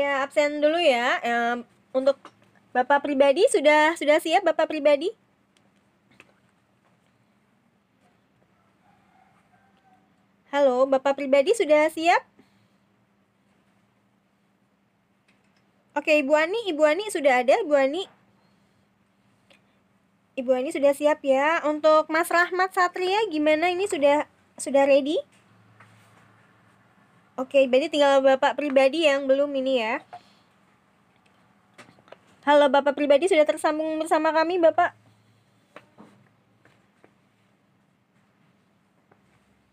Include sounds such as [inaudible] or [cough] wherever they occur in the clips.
saya absen dulu ya. Untuk Bapak pribadi sudah sudah siap Bapak pribadi? Halo, Bapak pribadi sudah siap? Oke, Ibu Ani, Ibu Ani sudah ada, Ibu Ani? Ibu Ani sudah siap ya. Untuk Mas Rahmat Satria gimana ini sudah sudah ready? Oke, berarti tinggal Bapak pribadi yang belum ini ya. Halo Bapak pribadi sudah tersambung bersama kami, Bapak?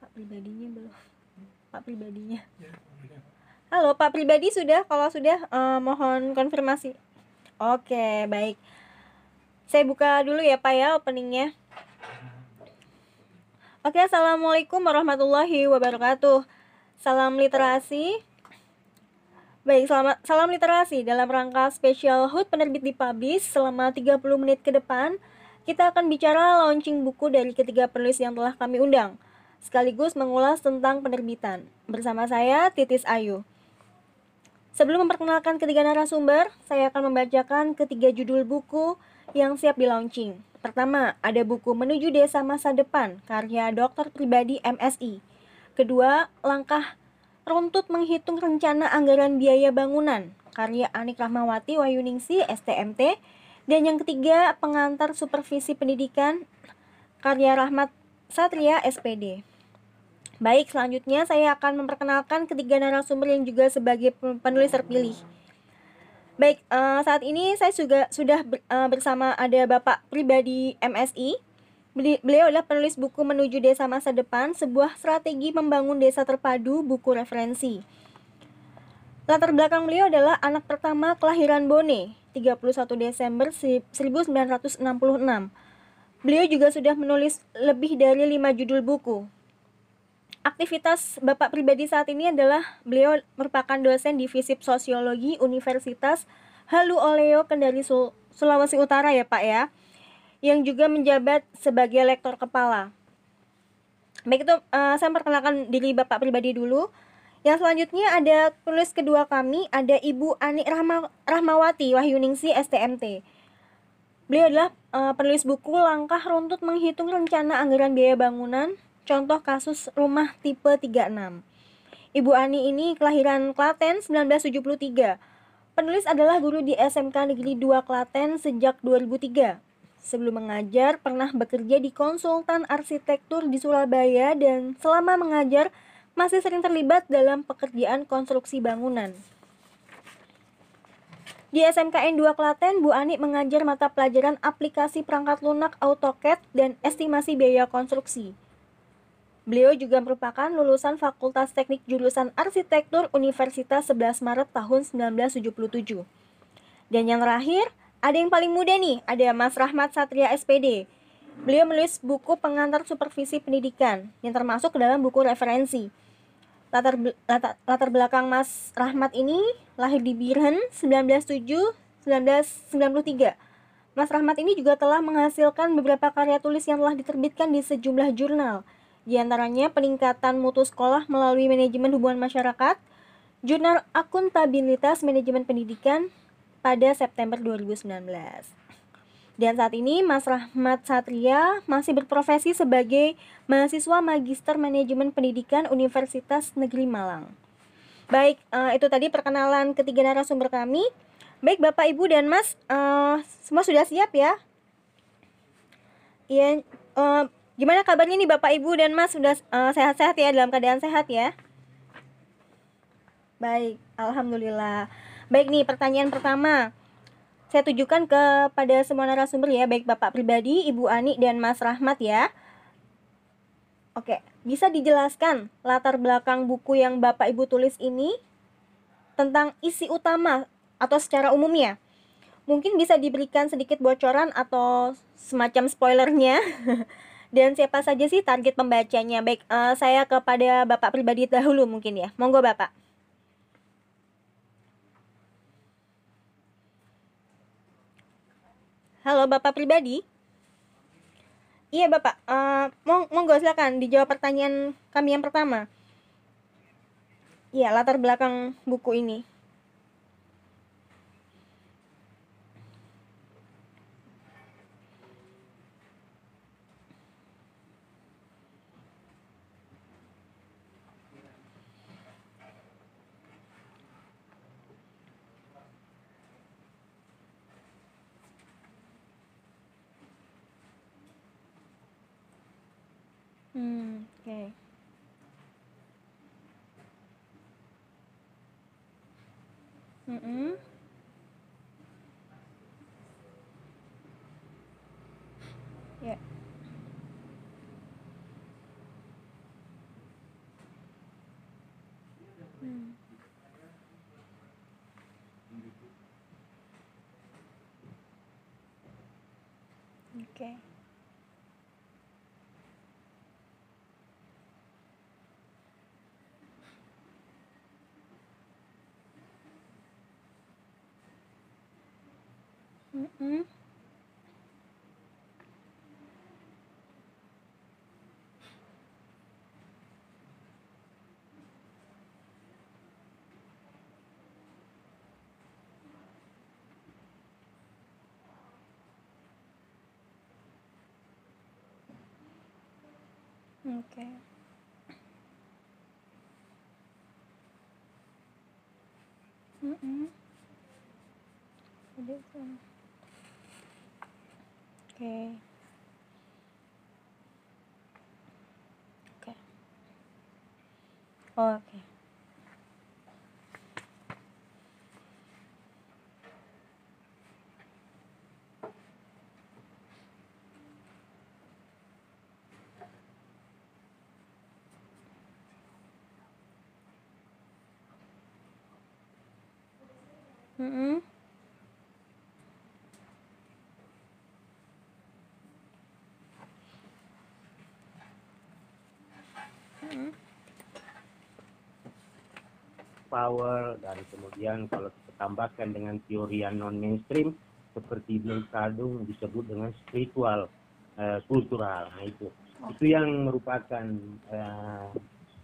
Pak pribadinya belum. Pak pribadinya. Halo, Pak pribadi sudah? Kalau sudah eh, mohon konfirmasi. Oke, baik. Saya buka dulu ya, Pak ya openingnya. Oke, Assalamualaikum warahmatullahi wabarakatuh. Salam literasi. Baik, selamat salam literasi dalam rangka spesial HUT penerbit dipublish selama 30 menit ke depan. Kita akan bicara launching buku dari ketiga penulis yang telah kami undang, sekaligus mengulas tentang penerbitan. Bersama saya, Titis Ayu. Sebelum memperkenalkan ketiga narasumber, saya akan membacakan ketiga judul buku yang siap di launching. Pertama, ada buku Menuju Desa Masa Depan, karya dokter pribadi MSI. Kedua, Langkah Runtut Menghitung Rencana Anggaran Biaya Bangunan, karya Anik Rahmawati Wayuningsi, STMT. Dan yang ketiga, Pengantar Supervisi Pendidikan, karya Rahmat Satria, SPD. Baik, selanjutnya saya akan memperkenalkan ketiga narasumber yang juga sebagai penulis terpilih. Baik, uh, saat ini saya juga sudah uh, bersama ada Bapak pribadi MSI. Beliau adalah penulis buku Menuju Desa Masa Depan, sebuah strategi membangun desa terpadu, buku referensi. Latar belakang beliau adalah anak pertama kelahiran Bone, 31 Desember 1966. Beliau juga sudah menulis lebih dari 5 judul buku, aktivitas Bapak pribadi saat ini adalah beliau merupakan dosen di Visip Sosiologi Universitas Halu Oleo Kendari Sul Sulawesi Utara ya Pak ya yang juga menjabat sebagai lektor kepala. Baik itu uh, saya perkenalkan diri Bapak pribadi dulu. Yang selanjutnya ada tulis kedua kami ada Ibu Ani Rahma, Rahmawati Wahyuningsi STMT. Beliau adalah uh, penulis buku Langkah Runtut Menghitung Rencana Anggaran Biaya Bangunan Contoh kasus rumah tipe 36. Ibu Ani ini kelahiran Klaten 1973. Penulis adalah guru di SMK Negeri 2 Klaten sejak 2003. Sebelum mengajar, pernah bekerja di konsultan arsitektur di Surabaya dan selama mengajar masih sering terlibat dalam pekerjaan konstruksi bangunan. Di SMKN 2 Klaten, Bu Ani mengajar mata pelajaran aplikasi perangkat lunak AutoCAD dan estimasi biaya konstruksi. Beliau juga merupakan lulusan Fakultas Teknik Jurusan Arsitektur Universitas 11 Maret tahun 1977. Dan yang terakhir, ada yang paling muda nih, ada Mas Rahmat Satria SPD. Beliau menulis buku pengantar supervisi pendidikan yang termasuk ke dalam buku referensi. Latar, latar, latar belakang Mas Rahmat ini lahir di Birhen 1907-1993. Mas Rahmat ini juga telah menghasilkan beberapa karya tulis yang telah diterbitkan di sejumlah jurnal, di antaranya peningkatan mutu sekolah melalui manajemen hubungan masyarakat, jurnal akuntabilitas manajemen pendidikan pada September 2019. Dan saat ini Mas Rahmat Satria masih berprofesi sebagai mahasiswa Magister Manajemen Pendidikan Universitas Negeri Malang. Baik, uh, itu tadi perkenalan ketiga narasumber kami. Baik Bapak, Ibu, dan Mas, uh, semua sudah siap ya? Iya, uh, Gimana kabarnya nih Bapak Ibu dan Mas sudah sehat sehat-sehat ya dalam keadaan sehat ya? Baik, alhamdulillah. Baik nih, pertanyaan pertama. Saya tujukan kepada semua narasumber ya, baik Bapak pribadi, Ibu Ani dan Mas Rahmat ya. Oke, bisa dijelaskan latar belakang buku yang Bapak Ibu tulis ini tentang isi utama atau secara umumnya? Mungkin bisa diberikan sedikit bocoran atau semacam spoilernya [laughs] dan siapa saja sih target pembacanya? Baik, uh, saya kepada Bapak pribadi dahulu mungkin ya. Monggo Bapak. Halo Bapak pribadi. Iya Bapak, uh, monggo silakan dijawab pertanyaan kami yang pertama. Iya, latar belakang buku ini. Hmm, oke. Mm-mm. Ya. Hmm. Oke. Mm-mm. Oke. Mm-mm. Udah kan. Oke. Oke. Oke. Mm-mm. Power dan kemudian kalau kita tambahkan dengan teori yang non mainstream seperti Ibnu Khaldun disebut dengan spiritual eh, kultural. Nah itu. Oh. itu yang merupakan eh,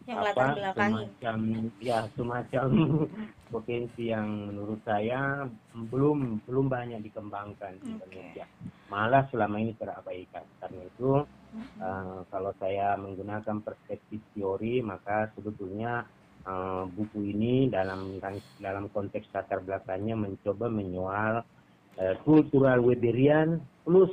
Yang apa semacam ya semacam [laughs] potensi yang menurut saya belum belum banyak dikembangkan di Oke. Indonesia. Malah selama ini terabaikan. Karena itu Eh, kalau saya menggunakan perspektif teori maka sebetulnya eh, buku ini dalam dalam konteks latar belakangnya mencoba menyoal eh, kultural Weberian plus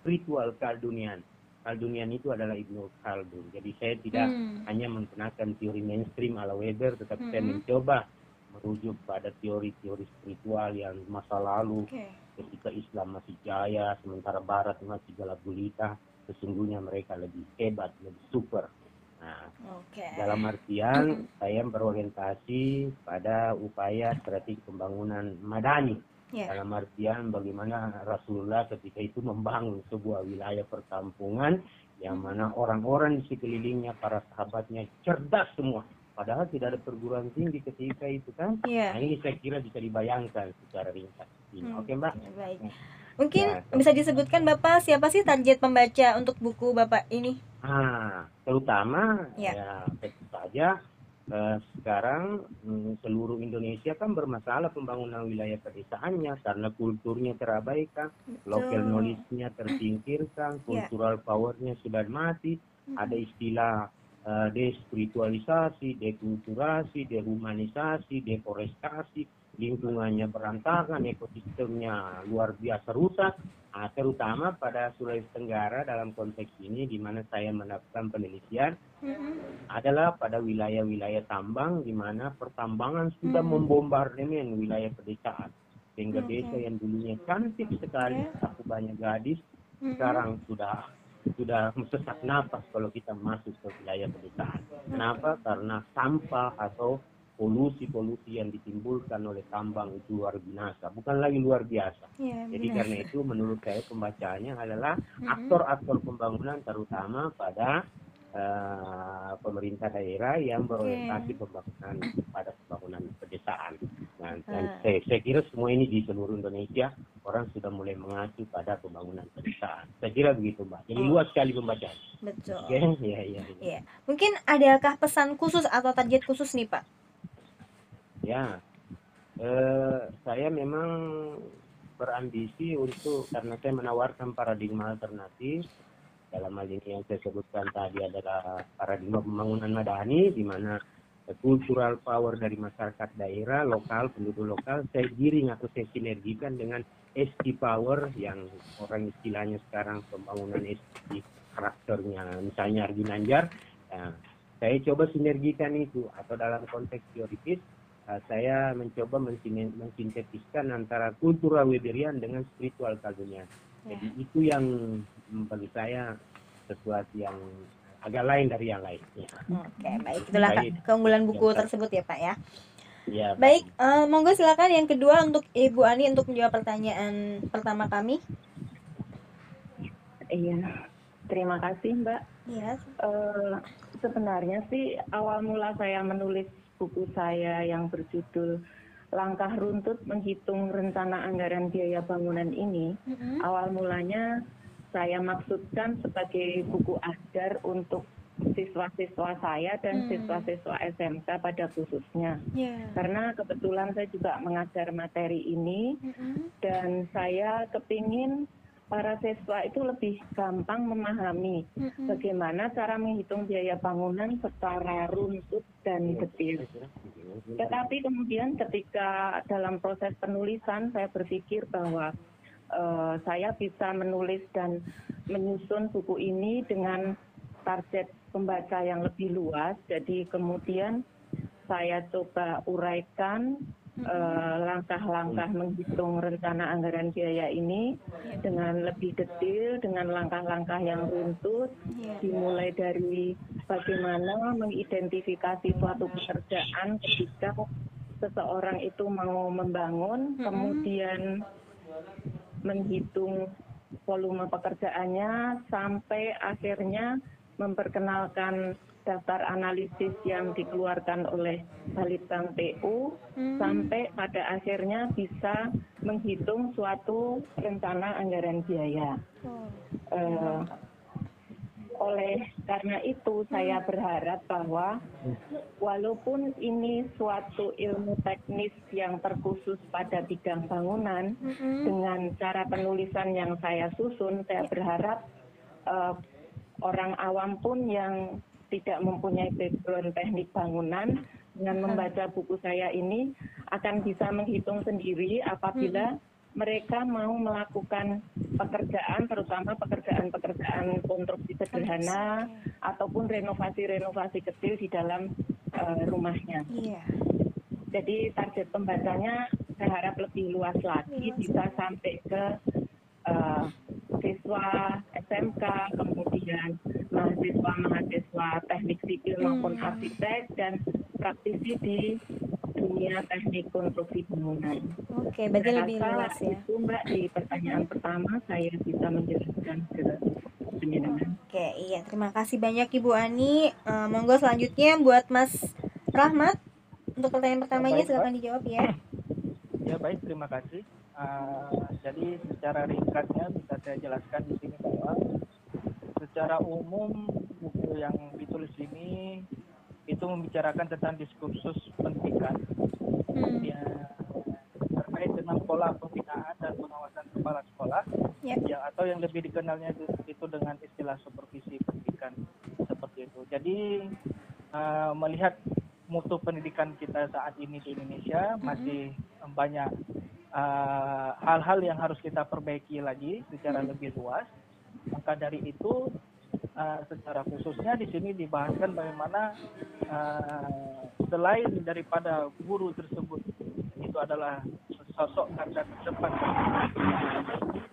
spiritual Khaldunian. Khaldunian itu adalah Ibnu Khaldun. Jadi saya tidak Hmm. hanya menggunakan teori mainstream ala Weber, tetapi saya Mhm. mencoba merujuk pada teori-teori spiritual yang masa lalu Oke. ketika Islam masih jaya, sementara Barat masih gelap gulita, sesungguhnya mereka lebih hebat, lebih super. Nah, Oke. dalam artian saya berorientasi pada upaya strategi pembangunan madani. Ya. Dalam artian bagaimana Rasulullah ketika itu membangun sebuah wilayah perkampungan yang mana orang-orang di sekelilingnya, para sahabatnya cerdas semua. Padahal tidak ada perguruan tinggi ketika itu kan. Iya. Nah, ini saya kira bisa dibayangkan secara ringkas. Hmm. Oke Mbak? Ya, Baik. Mungkin Ya, bisa disebutkan Bapak siapa sih target pembaca untuk buku Bapak ini? Ah, terutama Ya. ya, tentu saja eh, sekarang mm, seluruh Indonesia kan bermasalah pembangunan wilayah pedesaannya karena kulturnya terabaikan, local Betul. knowledge-nya tersingkirkan, Ya. cultural power-nya sudah mati, ada istilah eh, despiritualisasi, dekulturasi, dehumanisasi, deforestasi, lingkungannya berantakan, ekosistemnya luar biasa rusak, Nah, terutama pada Sulawesi Tenggara dalam konteks ini di mana saya melakukan penelitian Mm-mm. adalah pada wilayah-wilayah tambang di mana pertambangan sudah Hmm. membombardemen wilayah pedesaan sehingga Oke. desa yang dulunya cantik sekali Oke. aku banyak gadis Mm-mm. sekarang sudah sudah sesak napas kalau kita masuk ke wilayah pedesaan. Kenapa? Karena sampah atau polusi-polusi yang ditimbulkan oleh tambang itu luar binasa, bukan lagi luar biasa. Iya, Jadi benar. karena itu menurut saya pembacanya adalah aktor-aktor pembangunan terutama pada eh, pemerintah daerah yang berorientasi pembangunan pada pembangunan pedesaan. Nah, dan saya, saya kira semua ini di seluruh Indonesia orang sudah mulai mengacu pada pembangunan pedesaan. Saya kira begitu, Mbak. Jadi Oh. luas sekali pembacaan. Betul. Oke, ya, ya, ya. Iya. Mungkin adakah pesan khusus atau target khusus nih, Pak? Ya, eh, saya memang berambisi untuk karena saya menawarkan paradigma alternatif dalam hal ini yang saya sebutkan tadi adalah paradigma pembangunan madani di mana cultural power dari masyarakat daerah lokal penduduk lokal saya giring atau saya sinergikan dengan SD power yang orang istilahnya sekarang pembangunan SD karakternya misalnya Arginanjar nah, saya coba sinergikan itu atau dalam konteks teoritis uh, saya mencoba mensintetiskan antara kultural Weberian dengan spiritual Kaldunia. Ya. Jadi itu yang bagi saya sesuatu yang agak lain dari yang lain. Ya. Oke, baik. Itulah baik. keunggulan buku ya, tersebut ya, Pak ya. Ya, baik, baik. Uh, monggo silakan yang kedua untuk Ibu Ani untuk menjawab pertanyaan pertama kami. Iya, terima kasih Mbak. Iya. Uh, sebenarnya sih awal mula saya menulis buku saya yang berjudul Langkah Runtut Menghitung Rencana Anggaran Biaya Bangunan ini, mm -hmm. awal mulanya saya maksudkan sebagai buku ajar untuk siswa-siswa saya dan hmm. siswa-siswa SMK pada khususnya. Yeah. Karena kebetulan saya juga mengajar materi ini hmm. dan saya kepingin para siswa itu lebih gampang memahami hmm. bagaimana cara menghitung biaya bangunan secara runtut dan detail. Tetapi kemudian ketika dalam proses penulisan saya berpikir bahwa uh, saya bisa menulis dan menyusun buku ini dengan target pembaca yang lebih luas. Jadi kemudian saya coba uraikan langkah-langkah uh, menghitung rencana anggaran biaya ini dengan lebih detail, dengan langkah-langkah yang runtut, dimulai dari bagaimana mengidentifikasi suatu pekerjaan ketika seseorang itu mau membangun, kemudian menghitung volume pekerjaannya sampai akhirnya memperkenalkan daftar analisis yang dikeluarkan oleh Balitbang PU hmm. sampai pada akhirnya bisa menghitung suatu rencana anggaran biaya. Oh. Uh, oleh karena itu saya hmm. berharap bahwa walaupun ini suatu ilmu teknis yang terkhusus pada bidang bangunan mm-hmm. dengan cara penulisan yang saya susun saya berharap uh, orang awam pun yang tidak mempunyai background teknik bangunan dengan membaca buku saya ini akan bisa menghitung sendiri apabila mm-hmm mereka mau melakukan pekerjaan, terutama pekerjaan-pekerjaan konstruksi sederhana ataupun renovasi-renovasi kecil di dalam uh, rumahnya. Iya. Jadi target pembacanya saya harap lebih luas lagi, iya. bisa sampai ke uh, siswa SMK, kemudian mahasiswa-mahasiswa teknik sipil maupun hmm. arsitek dan praktisi di dunia teknik konstruksi bangunan. Oke, berarti Saya lebih luas ya. Itu Mbak di pertanyaan pertama saya bisa menjelaskan ke Oke, iya. Terima kasih banyak Ibu Ani. Uh, monggo selanjutnya buat Mas Rahmat untuk pertanyaan pertamanya baik, silakan dijawab ya. Ya baik, terima kasih. Uh, jadi secara ringkasnya bisa saya jelaskan di sini bahwa secara umum buku yang ditulis ini itu membicarakan tentang diskursus pendidikan hmm. ya terkait dengan pola pembinaan dan pengawasan kepala sekolah yep. ya atau yang lebih dikenalnya itu, itu dengan istilah supervisi pendidikan seperti itu jadi uh, melihat pendidikan kita saat ini di Indonesia hmm. masih banyak eh, hal-hal uh, yang harus kita perbaiki lagi secara hmm. lebih luas maka dari itu uh, secara khususnya di sini dibahaskan bagaimana uh, selain daripada guru tersebut itu adalah sosok garda terdepan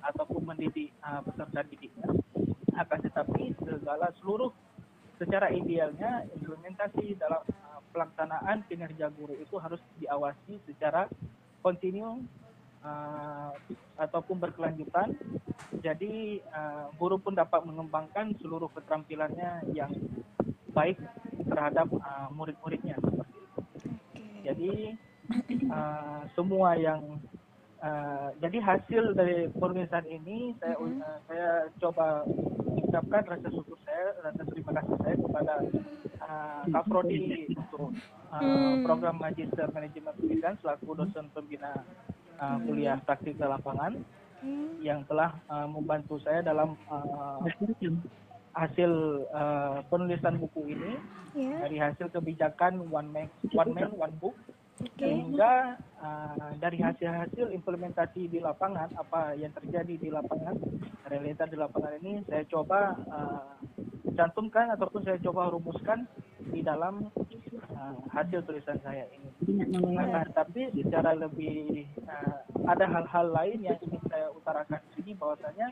ataupun mendidik uh, peserta didiknya akan tetapi segala seluruh secara idealnya implementasi dalam pelaksanaan kinerja guru itu harus diawasi secara kontinu uh, ataupun berkelanjutan. Jadi uh, guru pun dapat mengembangkan seluruh keterampilannya yang baik terhadap uh, murid-muridnya. Jadi uh, semua yang uh, jadi hasil dari penulisan ini saya uh, saya coba mengucapkan rasa syukur saya, rasa terima kasih saya kepada uh, Kaprodi untuk uh, program Magister Manajemen Pendidikan selaku dosen pembina uh, kuliah praktik di lapangan hmm. yang telah uh, membantu saya dalam uh, hasil uh, penulisan buku ini. Ya. dari hasil kebijakan one man one man one book Oke. sehingga uh, dari hasil-hasil implementasi di lapangan apa yang terjadi di lapangan realita di lapangan ini saya coba uh, cantumkan ataupun saya coba rumuskan di dalam uh, hasil tulisan saya ini. Nah, tapi secara lebih uh, ada hal-hal lain yang ingin saya utarakan di sini bahwasanya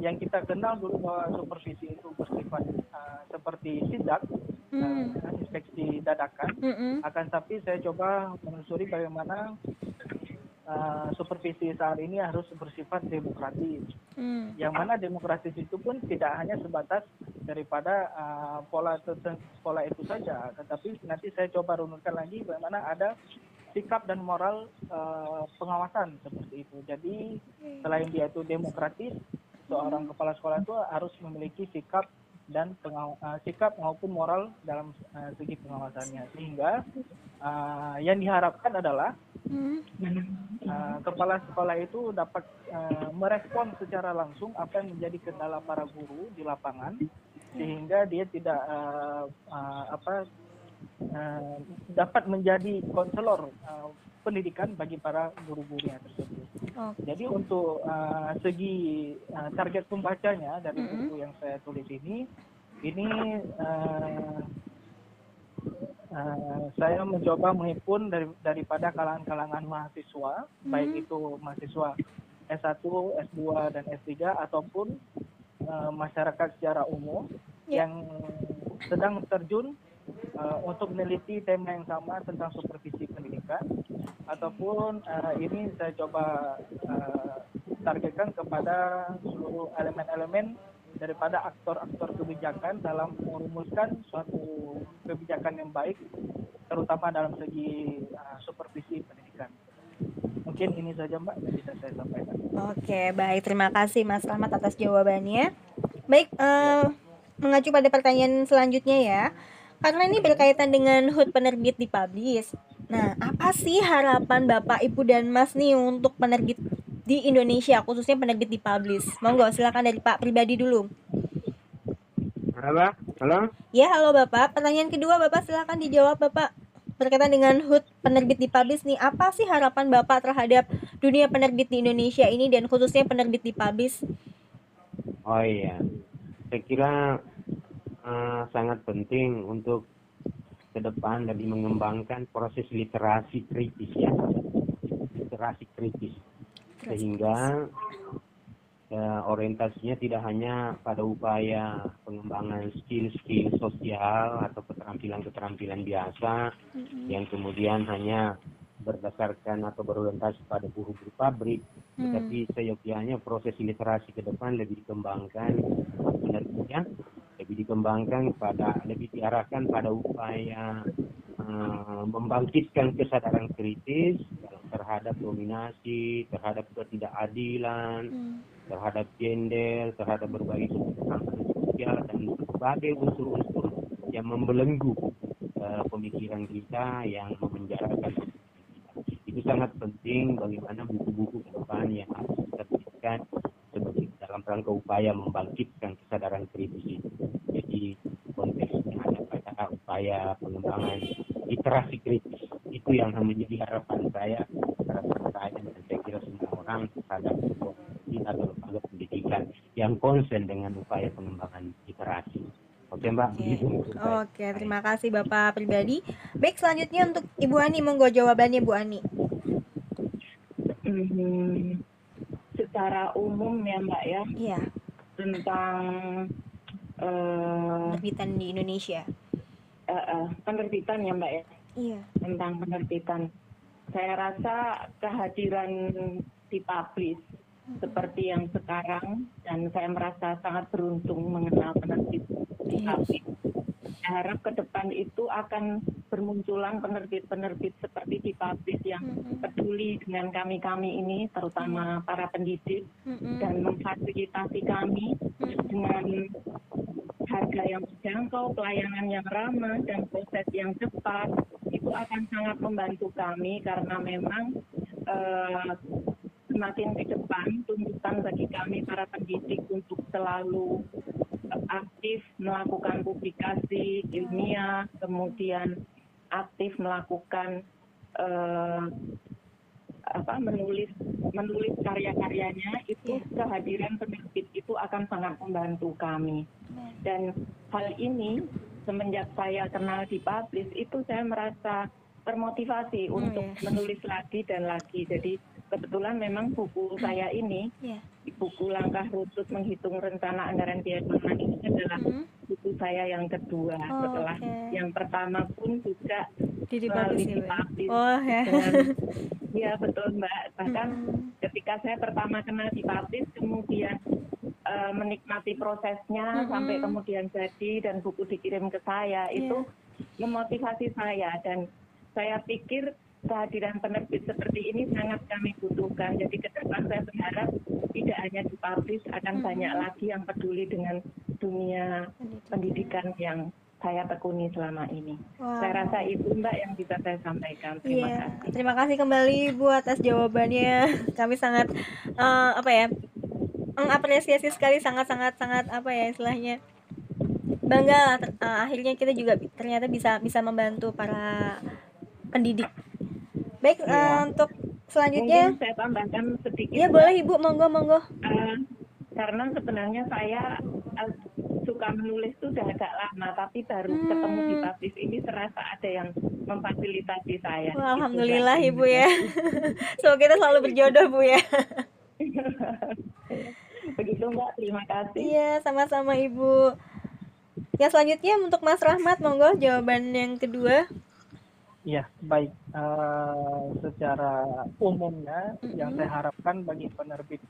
yang kita kenal dulu bahwa supervisi itu bersifat uh, seperti sidak Hmm. uh, inspeksi dadakan Mm-mm. akan tapi saya coba menelusuri bagaimana uh, supervisi saat ini harus bersifat demokratis. Hmm. Yang mana demokratis itu pun tidak hanya sebatas daripada uh, pola pola itu saja, tetapi nanti saya coba runutkan lagi bagaimana ada sikap dan moral uh, pengawasan seperti itu. Jadi selain dia itu demokratis, seorang kepala sekolah itu harus memiliki sikap dan pengaw- uh, sikap maupun moral dalam uh, segi pengawasannya. Sehingga uh, yang diharapkan adalah uh, kepala sekolah itu dapat uh, merespon secara langsung apa yang menjadi kendala para guru di lapangan sehingga dia tidak uh, uh, apa uh, dapat menjadi konselor uh, pendidikan bagi para guru-gurunya tersebut. Oke. Jadi untuk uh, segi uh, target pembacanya dari Mm-mm. buku yang saya tulis ini, ini uh, uh, saya mencoba menghimpun dari, daripada kalangan-kalangan mahasiswa, baik itu mahasiswa S1, S2, dan S3 ataupun uh, masyarakat secara umum Ya. yang sedang terjun uh, untuk meneliti tema yang sama tentang supervisi pendidikan ataupun uh, ini saya coba uh, targetkan kepada seluruh elemen-elemen daripada aktor-aktor kebijakan dalam merumuskan suatu kebijakan yang baik terutama dalam segi uh, supervisi pendidikan. Mungkin ini saja Mbak yang bisa saya sampaikan. Oke, baik. Terima kasih Mas Rahmat atas jawabannya. Baik, eh, mengacu pada pertanyaan selanjutnya ya. Karena ini berkaitan dengan HUT penerbit dipublish. Nah, apa sih harapan Bapak, Ibu, dan Mas nih untuk penerbit di Indonesia, khususnya penerbit dipublish? Monggo, silakan dari Pak pribadi dulu. Halo, halo. Ya, halo Bapak. Pertanyaan kedua Bapak silakan dijawab Bapak. Berkaitan dengan HUT penerbit dipublish nih, apa sih harapan Bapak terhadap dunia penerbit di Indonesia ini dan khususnya penerbit dipublish? Oh iya, saya kira eh, sangat penting untuk ke depan lebih mengembangkan proses literasi kritis ya, literasi kritis. Sehingga eh, orientasinya tidak hanya pada upaya pengembangan skill-skill sosial atau keterampilan-keterampilan biasa yang kemudian hanya berdasarkan atau berorientasi pada buku-buku pabrik, Hmm. tetapi seyogianya proses literasi ke depan lebih dikembangkan. Sebenarnya lebih dikembangkan pada lebih diarahkan pada upaya eh, membangkitkan kesadaran kritis terhadap dominasi, terhadap ketidakadilan, Hmm. terhadap gender, terhadap berbagai sosial dan berbagai unsur-unsur yang membelenggu eh, pemikiran kita yang memenjarakan. Itu sangat penting bagaimana buku-buku ke depan yang harus diterbitkan rangka upaya membangkitkan kesadaran kritis itu. Jadi konteksnya ada upaya pengembangan literasi kritis. Itu yang menjadi harapan saya, harapan saya dan saya kira semua orang terhadap sebuah kita atau lembaga pendidikan yang konsen dengan upaya pengembangan literasi. Oke Mbak, begitu menurut saya. Oke, terima kasih Bapak pribadi. Baik, selanjutnya untuk Ibu Ani, monggo jawabannya Bu Ani. Hmm, secara umum ya Mbak ya Iya, tentang penerbitan di Indonesia. eh, eh, penerbitan ya Mbak ya Iya. tentang penerbitan. Saya rasa kehadiran di publish seperti yang sekarang dan saya merasa sangat beruntung mengenal penerbit di Iya. publish. Saya harap ke depan itu akan bermunculan penerbit-penerbit seperti di publish yang Mm-mm. peduli dengan kami-kami ini, terutama para pendidik Mm-mm. dan memfasilitasi kami dengan harga yang terjangkau, pelayanan yang ramah, dan proses yang cepat, itu akan sangat membantu kami karena memang eh, semakin ke depan tuntutan bagi kami para pendidik untuk selalu aktif melakukan publikasi ilmiah, kemudian aktif melakukan uh, apa menulis menulis karya-karyanya itu yeah. kehadiran penerbit itu akan sangat membantu kami dan hal ini semenjak saya kenal di publish itu saya merasa termotivasi hmm, untuk yeah. menulis lagi dan lagi jadi kebetulan memang buku saya ini yeah. buku langkah rutut menghitung rencana anggaran biaya ini adalah mm. buku saya yang kedua oh, setelah okay. yang pertama pun juga melalui dipublish oh, ya. dengan ya betul mbak bahkan mm. ketika saya pertama kenal dipublish kemudian uh, menikmati prosesnya mm-hmm. sampai kemudian jadi dan buku dikirim ke saya yeah. itu memotivasi saya dan saya pikir kehadiran penerbit seperti ini sangat kami butuhkan. Jadi ke depan saya berharap tidak hanya di publish, akan hmm. banyak lagi yang peduli dengan dunia pendidikan yang saya tekuni selama ini. Wow. Saya rasa itu Mbak yang bisa saya sampaikan. Terima yeah. kasih. Terima kasih kembali Bu atas jawabannya. Kami sangat uh, apa ya mengapresiasi sekali sangat-sangat sangat apa ya istilahnya bangga lah uh, akhirnya kita juga ternyata bisa bisa membantu para pendidik Baik, ya. uh, untuk selanjutnya Mungkin saya tambahkan sedikit. Ya, boleh Ibu, monggo monggo. Uh, karena sebenarnya saya uh, suka menulis itu sudah agak lama, tapi baru hmm. ketemu di publish ini terasa ada yang memfasilitasi saya. Wah, Alhamdulillah Ibu ya. [laughs] Semoga kita selalu berjodoh Bu ya. [laughs] Begitu Mbak, terima kasih. Iya, sama-sama Ibu. Ya selanjutnya untuk Mas Rahmat, monggo jawaban yang kedua. Ya, baik. Uh, secara umumnya, mm-hmm. yang saya harapkan bagi penerbit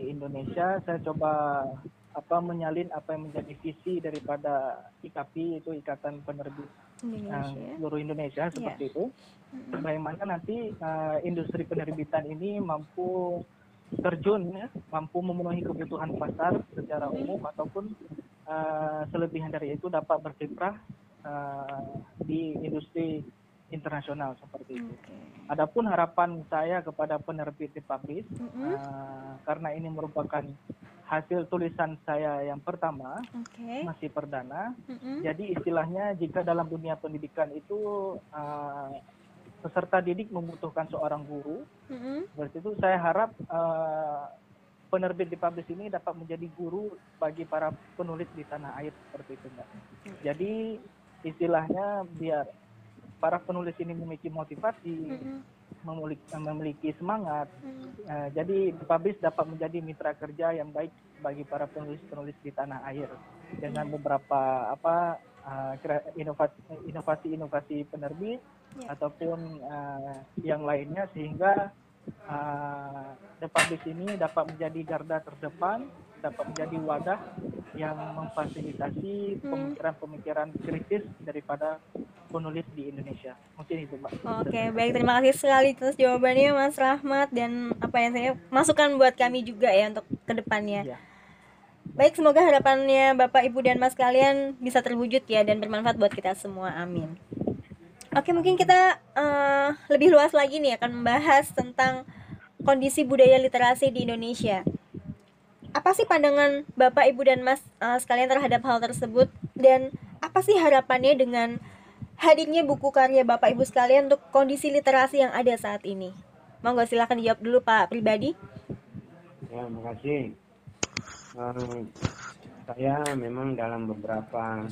di Indonesia, saya coba apa menyalin apa yang menjadi visi daripada IKP itu Ikatan Penerbit Indonesia. Uh, seluruh Indonesia yeah. seperti itu. Mm-hmm. Bagaimana nanti uh, industri penerbitan ini mampu terjun ya, mampu memenuhi kebutuhan pasar secara umum ataupun uh, selebihan dari itu dapat berkiprah uh, di industri internasional seperti itu. Okay. Adapun harapan saya kepada penerbit di publish mm -hmm. uh, karena ini merupakan hasil tulisan saya yang pertama okay. masih perdana. Mm -hmm. Jadi istilahnya jika dalam dunia pendidikan itu uh, peserta didik membutuhkan seorang guru, mm -hmm. berarti itu saya harap uh, penerbit di publish ini dapat menjadi guru bagi para penulis di tanah air seperti itu mbak. Okay. Jadi istilahnya biar para penulis ini memiliki motivasi, mm-hmm. memiliki, memiliki semangat. Mm-hmm. Uh, jadi Publish dapat menjadi mitra kerja yang baik bagi para penulis-penulis di tanah air dengan mm-hmm. beberapa apa uh, inovasi-inovasi penerbit yeah. ataupun uh, yang lainnya sehingga uh, The Publish ini dapat menjadi garda terdepan dapat menjadi wadah yang memfasilitasi hmm. pemikiran-pemikiran kritis daripada penulis di Indonesia. Mungkin itu, Mbak. Oke, baik. Terima kasih sekali atas jawabannya, Mas Rahmat dan apa yang saya masukkan buat kami juga ya untuk ke depannya. Ya. Baik, semoga harapannya Bapak, Ibu, dan Mas kalian bisa terwujud ya dan bermanfaat buat kita semua. Amin. Oke, mungkin kita uh, lebih luas lagi nih akan membahas tentang kondisi budaya literasi di Indonesia apa sih pandangan Bapak, Ibu dan Mas uh, sekalian terhadap hal tersebut dan apa sih harapannya dengan hadirnya buku karya Bapak Ibu sekalian untuk kondisi literasi yang ada saat ini? Monggo silahkan dijawab dulu Pak pribadi. Ya, makasih. Um, saya memang dalam beberapa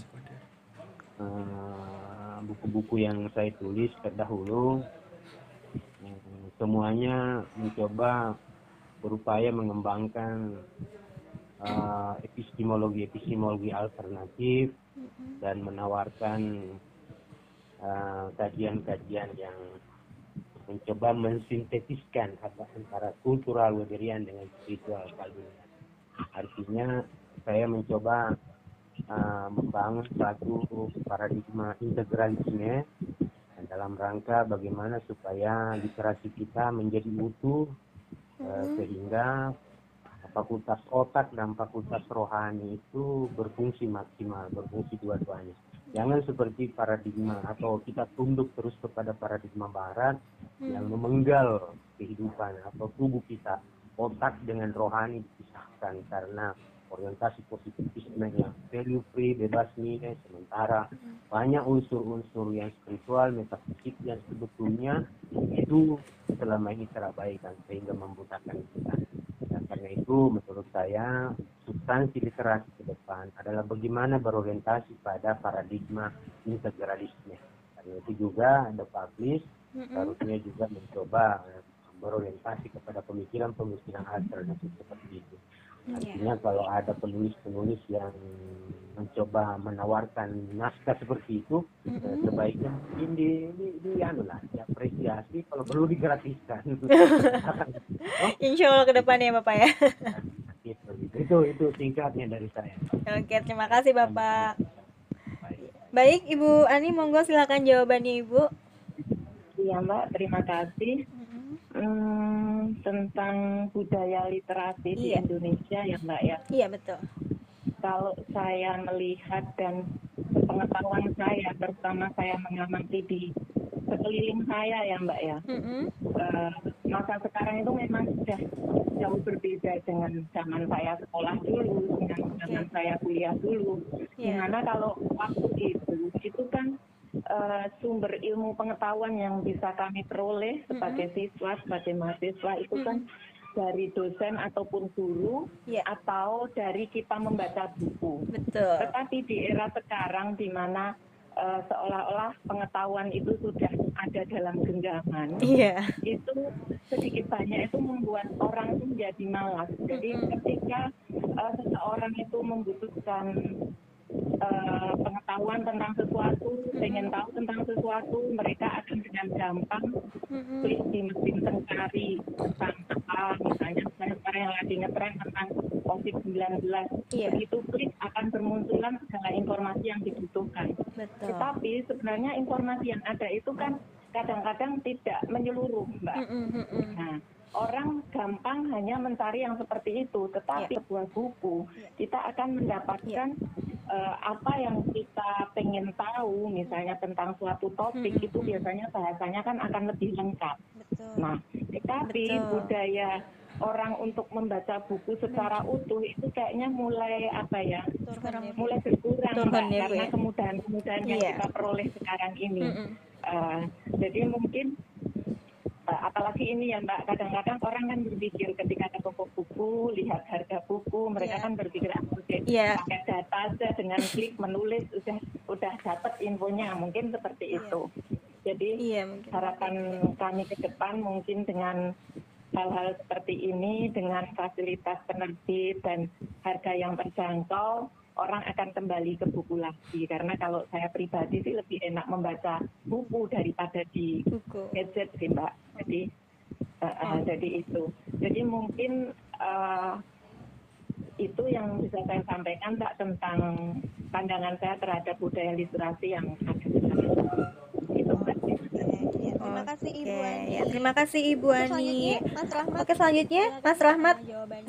uh, buku-buku uh, yang saya tulis terdahulu semuanya mencoba berupaya mengembangkan uh, epistemologi-epistemologi alternatif dan menawarkan uh, kajian-kajian uh, yang mencoba mensintetiskan antara kultural Weberian dengan spiritual Calvinian. Artinya saya mencoba uh, membangun suatu paradigma integralisme dalam rangka bagaimana supaya literasi kita menjadi utuh Eh, sehingga fakultas otak dan fakultas rohani itu berfungsi maksimal, berfungsi dua-duanya. Jangan seperti paradigma atau kita tunduk terus kepada paradigma barat hmm. yang memenggal kehidupan atau tubuh kita, otak dengan rohani dipisahkan karena orientasi positivisme yang value free bebas nilai sementara banyak unsur-unsur yang spiritual metafisik yang sebetulnya itu selama ini terabaikan sehingga membutakan kita. Dan karena itu menurut saya substansi literasi ke depan adalah bagaimana berorientasi pada paradigma integralisme. Karena itu juga The Publish harusnya juga mencoba eh, berorientasi kepada pemikiran-pemikiran alternatif seperti itu Artinya kalau ada penulis-penulis yang mencoba menawarkan naskah seperti itu, mm-hmm. sebaiknya mungkin di, di, di anu lah, diapresiasi kalau perlu digratiskan. [laughs] oh? Insya Allah ke depannya ya Bapak ya. [laughs] Gitu, gitu. Itu itu singkatnya dari saya. Oke, terima kasih Bapak. Baik, Baik Ibu Ani, monggo silakan jawabannya Ibu. Iya Mbak, terima kasih. Hmm, tentang budaya literasi iya. di Indonesia ya Mbak ya. Iya betul. Kalau saya melihat dan pengetahuan saya, terutama saya mengamati di sekeliling saya ya Mbak ya. Mm-hmm. Uh, masa sekarang itu memang sudah jauh berbeda dengan zaman saya sekolah dulu, dengan zaman okay. saya kuliah dulu. Yeah. Di mana kalau waktu itu itu kan sumber ilmu pengetahuan yang bisa kami peroleh sebagai siswa, sebagai mahasiswa itu kan dari dosen ataupun guru yeah. atau dari kita membaca buku. Betul. Tetapi di era sekarang di mana uh, seolah-olah pengetahuan itu sudah ada dalam genggaman, yeah. itu sedikit banyak itu membuat orang menjadi malas. Jadi mm-hmm. ketika uh, seseorang itu membutuhkan uh, pengetahuan tentang sesuatu, ingin tahu tentang sesuatu, mereka akan dengan gampang klik di mesin pencari tentang apa, misalnya sekarang yang lagi ngetren tentang COVID-19. Yeah. Begitu klik akan bermunculan segala informasi yang dibutuhkan. Betul. Tetapi sebenarnya informasi yang ada itu kan kadang-kadang tidak menyeluruh, Mbak. Mm -hmm. Nah, orang gampang hanya mencari yang seperti itu, tetapi yeah. sebuah buku yeah. kita akan mendapatkan yeah. uh, apa yang kita pengen tahu, misalnya tentang suatu topik mm -hmm. itu biasanya bahasanya kan akan lebih lengkap. Betul. Nah, tetapi Betul. budaya orang untuk membaca buku secara utuh itu kayaknya mulai apa ya, Turun mulai berkurang Turun ya, karena ya. kemudahan-kemudahan yeah. yang iya. kita peroleh sekarang ini. Mm -hmm. uh, jadi mungkin apalagi ini ya Mbak, kadang-kadang orang kan berpikir ketika ke toko buku, lihat harga buku, mereka yeah. kan berpikir ah, oke yeah. pakai data aja dengan klik menulis udah udah dapat infonya, mungkin seperti yeah. itu. Jadi yeah, harapan kami ke depan mungkin dengan hal-hal seperti ini dengan fasilitas penerbit dan harga yang terjangkau orang akan kembali ke buku lagi karena kalau saya pribadi sih lebih enak membaca buku daripada di buku. gadget sih mbak jadi uh, uh, jadi itu jadi mungkin uh, itu yang bisa saya sampaikan mbak tentang pandangan saya terhadap budaya literasi yang ada di itu mbak Terima kasih Ibu Ani. Ya, terima kasih Ibu Ani. Mas Rahmat. Oke selanjutnya Mas Rahmat.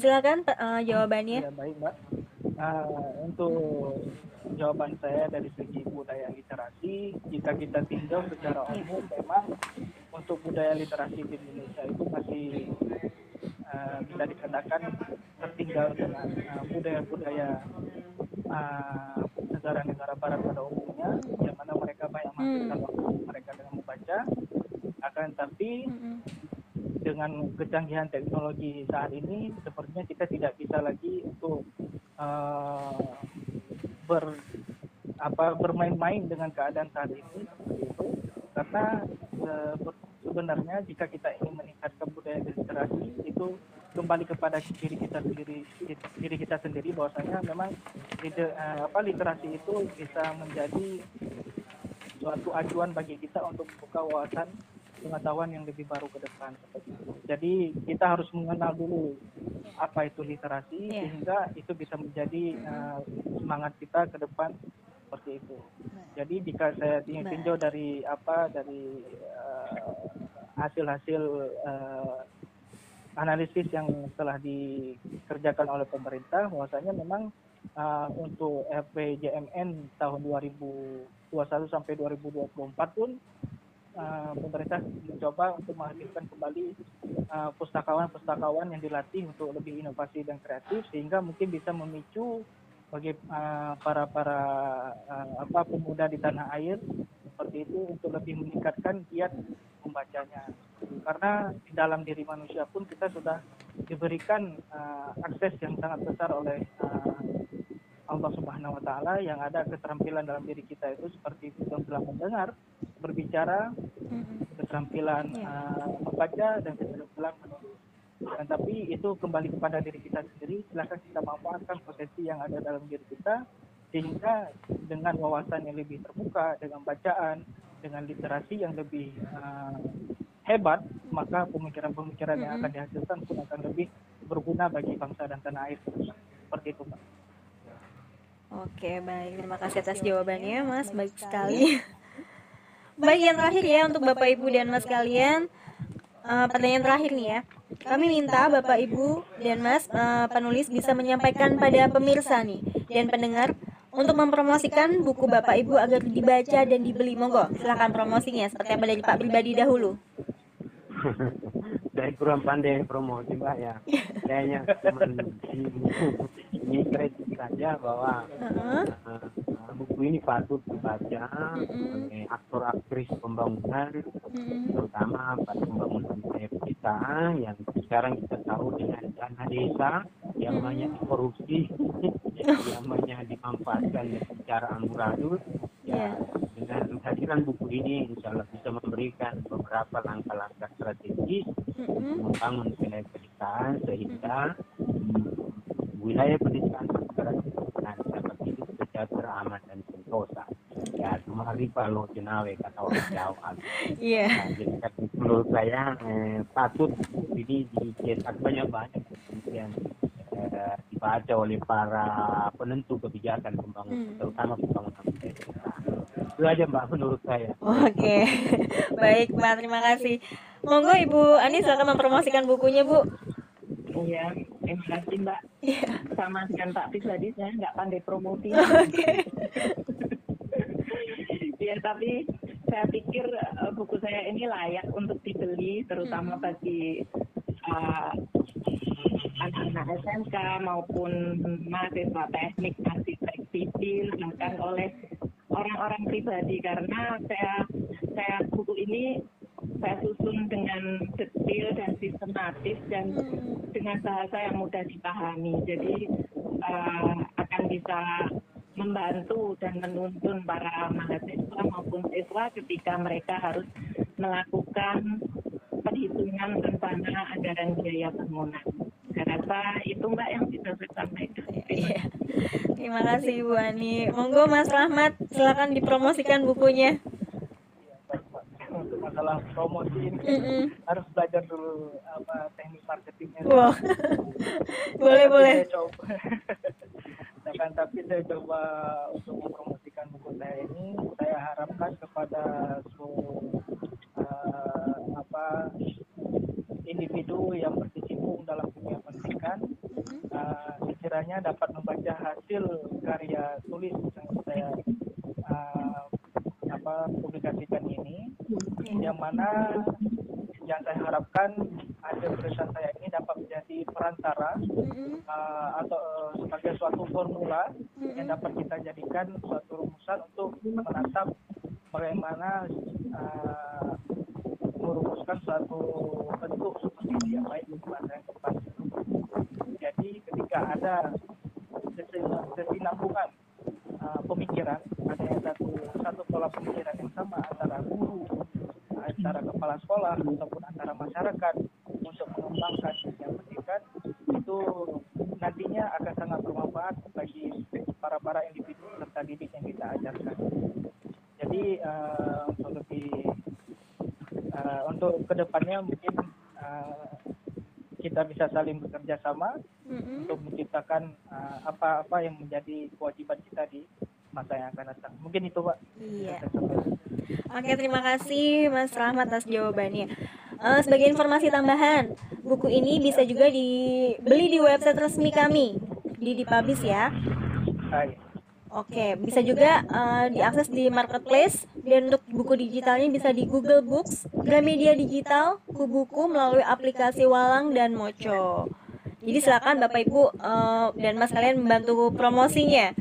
Silakan uh, jawabannya. Ya, baik Mbak uh, untuk jawaban saya dari segi budaya literasi, jika kita tinjau secara umum memang untuk budaya literasi di Indonesia itu masih uh, bisa dikatakan tertinggal dengan uh, budaya-budaya uh, negara-negara barat pada umumnya, yang mana mereka banyak menghabiskan hmm. waktu mereka dengan membaca, akan tapi hmm. dengan kecanggihan teknologi saat ini, sepertinya kita tidak bisa lagi untuk uh, ber apa bermain-main dengan keadaan saat ini karena uh, sebenarnya jika kita ingin meningkatkan budaya literasi itu kembali kepada diri kita sendiri diri kita sendiri bahwasanya memang liter, uh, apa literasi itu bisa menjadi suatu acuan bagi kita untuk membuka wawasan pengetahuan yang lebih baru ke depan. Jadi kita harus mengenal dulu apa itu literasi yeah. sehingga itu bisa menjadi uh, semangat kita ke depan seperti itu. Jadi jika saya tinjau dari apa dari uh, hasil-hasil uh, analisis yang telah dikerjakan oleh pemerintah, bahwasanya memang uh, untuk RPJMN tahun 2021 sampai 2024 pun uh, pemerintah mencoba untuk menghadirkan kembali uh, pustakawan-pustakawan yang dilatih untuk lebih inovasi dan kreatif sehingga mungkin bisa memicu bagi uh, para para uh, apa pemuda di tanah air seperti itu untuk lebih meningkatkan giat membacanya. Karena di dalam diri manusia pun kita sudah diberikan uh, akses yang sangat besar oleh uh, Allah Subhanahu wa taala yang ada keterampilan dalam diri kita itu seperti keterampilan mendengar, berbicara, keterampilan uh, membaca dan keterampilan menulis. Dan tapi itu kembali kepada diri kita sendiri, silakan kita manfaatkan potensi yang ada dalam diri kita sehingga dengan wawasan yang lebih terbuka, dengan bacaan, dengan literasi yang lebih uh, hebat, maka pemikiran-pemikiran yang akan dihasilkan pun akan lebih berguna bagi bangsa dan tanah air. Seperti itu, Pak. Oke, baik. Terima kasih atas jawabannya, Mas. Baik sekali. [laughs] baik, yang terakhir ya untuk Bapak Ibu dan Mas kalian. Uh, pertanyaan terakhir nih ya. Kami minta Bapak Ibu dan Mas uh, penulis bisa menyampaikan pada pemirsa nih dan pendengar untuk mempromosikan buku Bapak Ibu agar dibaca dan dibeli. Monggo, silahkan promosinya seperti yang dari Pak pribadi dahulu. Saya kurang pandai promosi mbak ya. Kayaknya cuma ini kritik saja bahwa uh-huh. uh, buku ini patut dibaca oleh aktor aktris pembangunan, uh-huh. terutama pada pembangunan kita yang sekarang kita tahu dengan dana desa yang banyak korupsi, [laughs] [laughs] yang banyak dimanfaatkan secara amburadul. Ya, yeah dengan kehadiran buku ini insya Allah bisa memberikan beberapa langkah-langkah strategis mm-hmm. membangun wilayah pedesaan sehingga hmm, wilayah pedesaan masyarakat dapat sejahtera aman dan sentosa. Ya kemari kalau jenawe kata orang Jawa. Iya. Nah, jadi menurut saya eh, patut ini dicetak banyak-banyak kemudian eh, dibaca oleh para penentu kebijakan pembangunan hmm. terutama pembangunan itu aja mbak menurut saya. Oke. [laughs] Baik mbak terima kasih. Monggo ibu Ani silakan mempromosikan bukunya bu iya terima kasih mbak. Iya. sama dengan pak pribadi saya nggak pandai promosi. [laughs] Oke. [laughs] Ya tapi saya pikir uh, buku saya ini layak untuk dibeli terutama hmm. bagi uh, anak-anak SMK maupun mahasiswa teknik arsitek sipil bahkan oleh orang-orang pribadi. Karena saya saya buku ini saya susun dengan detail dan sistematis dan dengan bahasa yang mudah dipahami. Jadi uh, akan bisa membantu dan menuntun para mahasiswa maupun siswa ketika mereka harus melakukan perhitungan rencana anggaran biaya bangunan. Saya rasa itu Mbak yang bisa saya sampaikan. Iya. Terima kasih Ibu Ani. Monggo Mas Rahmat, silakan dipromosikan bukunya. Masalah promosi ini mm -mm. harus belajar dulu apa teknik marketingnya. Wow. [laughs] boleh boleh. coba. [laughs] Nah, tapi saya coba untuk mempromosikan buku saya ini, saya harapkan kepada seluruh uh, apa individu yang berkecimpung dalam dunia pendidikan uh, sekiranya dapat membaca hasil karya tulis yang saya uh, apa publikasikan ini yang mana yang saya harapkan hasil tulisan saya ini dapat menjadi perantara uh, atau uh, sebagai suatu formula yang dapat kita jadikan suatu rumusan untuk menatap bagaimana uh, merumuskan suatu bentuk seperti yang baik di masa yang tepat ketika ada kesinambungan uh, pemikiran, ada satu satu pola pemikiran yang sama antara guru, antara kepala sekolah ataupun antara masyarakat untuk mengembangkan dunia pendidikan itu nantinya akan sangat bermanfaat bagi para para individu serta didik yang kita ajarkan. Jadi uh, untuk lebih uh, untuk ke depannya mungkin uh, kita bisa saling bekerja sama mm-hmm. untuk menciptakan uh, apa-apa yang menjadi kewajiban kita di masa yang akan datang. Mungkin itu, Pak. Iya. Oke, terima kasih Mas Rahmat atas jawabannya. Uh, sebagai informasi tambahan, buku ini bisa juga dibeli di website resmi kami di Dipublish ya. Hai. Oke, bisa juga uh, diakses di marketplace dan untuk buku digitalnya bisa di Google Books, Gramedia Digital, Kubuku melalui aplikasi Walang dan Moco. Jadi silakan Bapak Ibu uh, dan Mas kalian membantu promosinya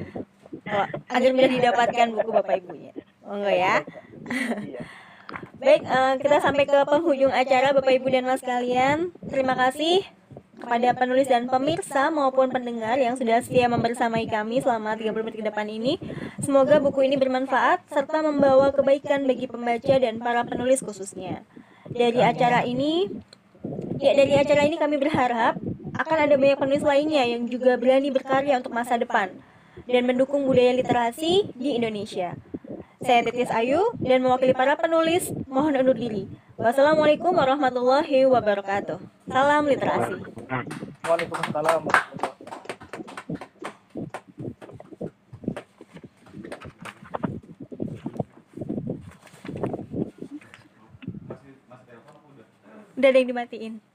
agar [laughs] mudah didapatkan buku Bapak Ibunya. Monggo ya. Iya. [laughs] Baik, uh, kita sampai ke penghujung acara Bapak Ibu dan Mas kalian. Terima kasih kepada penulis dan pemirsa maupun pendengar yang sudah setia membersamai kami selama 30 menit ke depan ini. Semoga buku ini bermanfaat serta membawa kebaikan bagi pembaca dan para penulis khususnya. Dari acara ini, ya dari acara ini kami berharap akan ada banyak penulis lainnya yang juga berani berkarya untuk masa depan dan mendukung budaya literasi di Indonesia. Saya Titis Ayu dan mewakili para penulis mohon undur diri. Wassalamualaikum warahmatullahi wabarakatuh. Salam literasi. Waalaikumsalam. Udah ada yang dimatiin.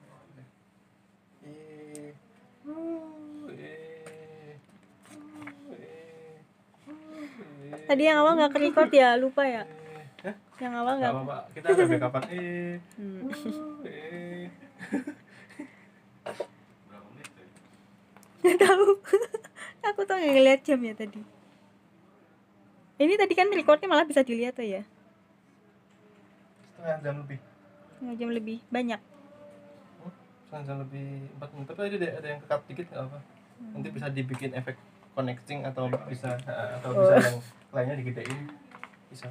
Tadi yang awal nggak ke-record ya, lupa ya. Hah? Yang awal Gak nggak. apa-apa, kita ada backupan eh, Hmm. eh. [laughs] Nggak tahu. [laughs] Aku tuh nggak ngeliat jam ya tadi. Ini tadi kan recordnya malah bisa dilihat tuh ya. Setengah jam lebih Setengah jam lebih banyak. Hmm, Setengah jam lebih 4 menit, tapi ada, ada yang kekat dikit gak apa Nanti bisa dibikin efek connecting atau bisa eh, atau bisa yang lainnya digedein bisa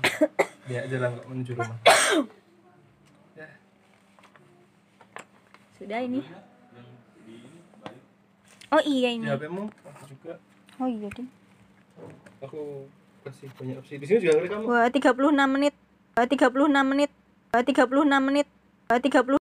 dia jalan kok menuju rumah ya Sudah ini. Oh iya ini. HP mu aku juga Oh iya ding. aku kasih banyak opsi di sini juga ngerekam Wah, 36 menit. Wah, 36 menit. Wah, 36 menit. Wah, 30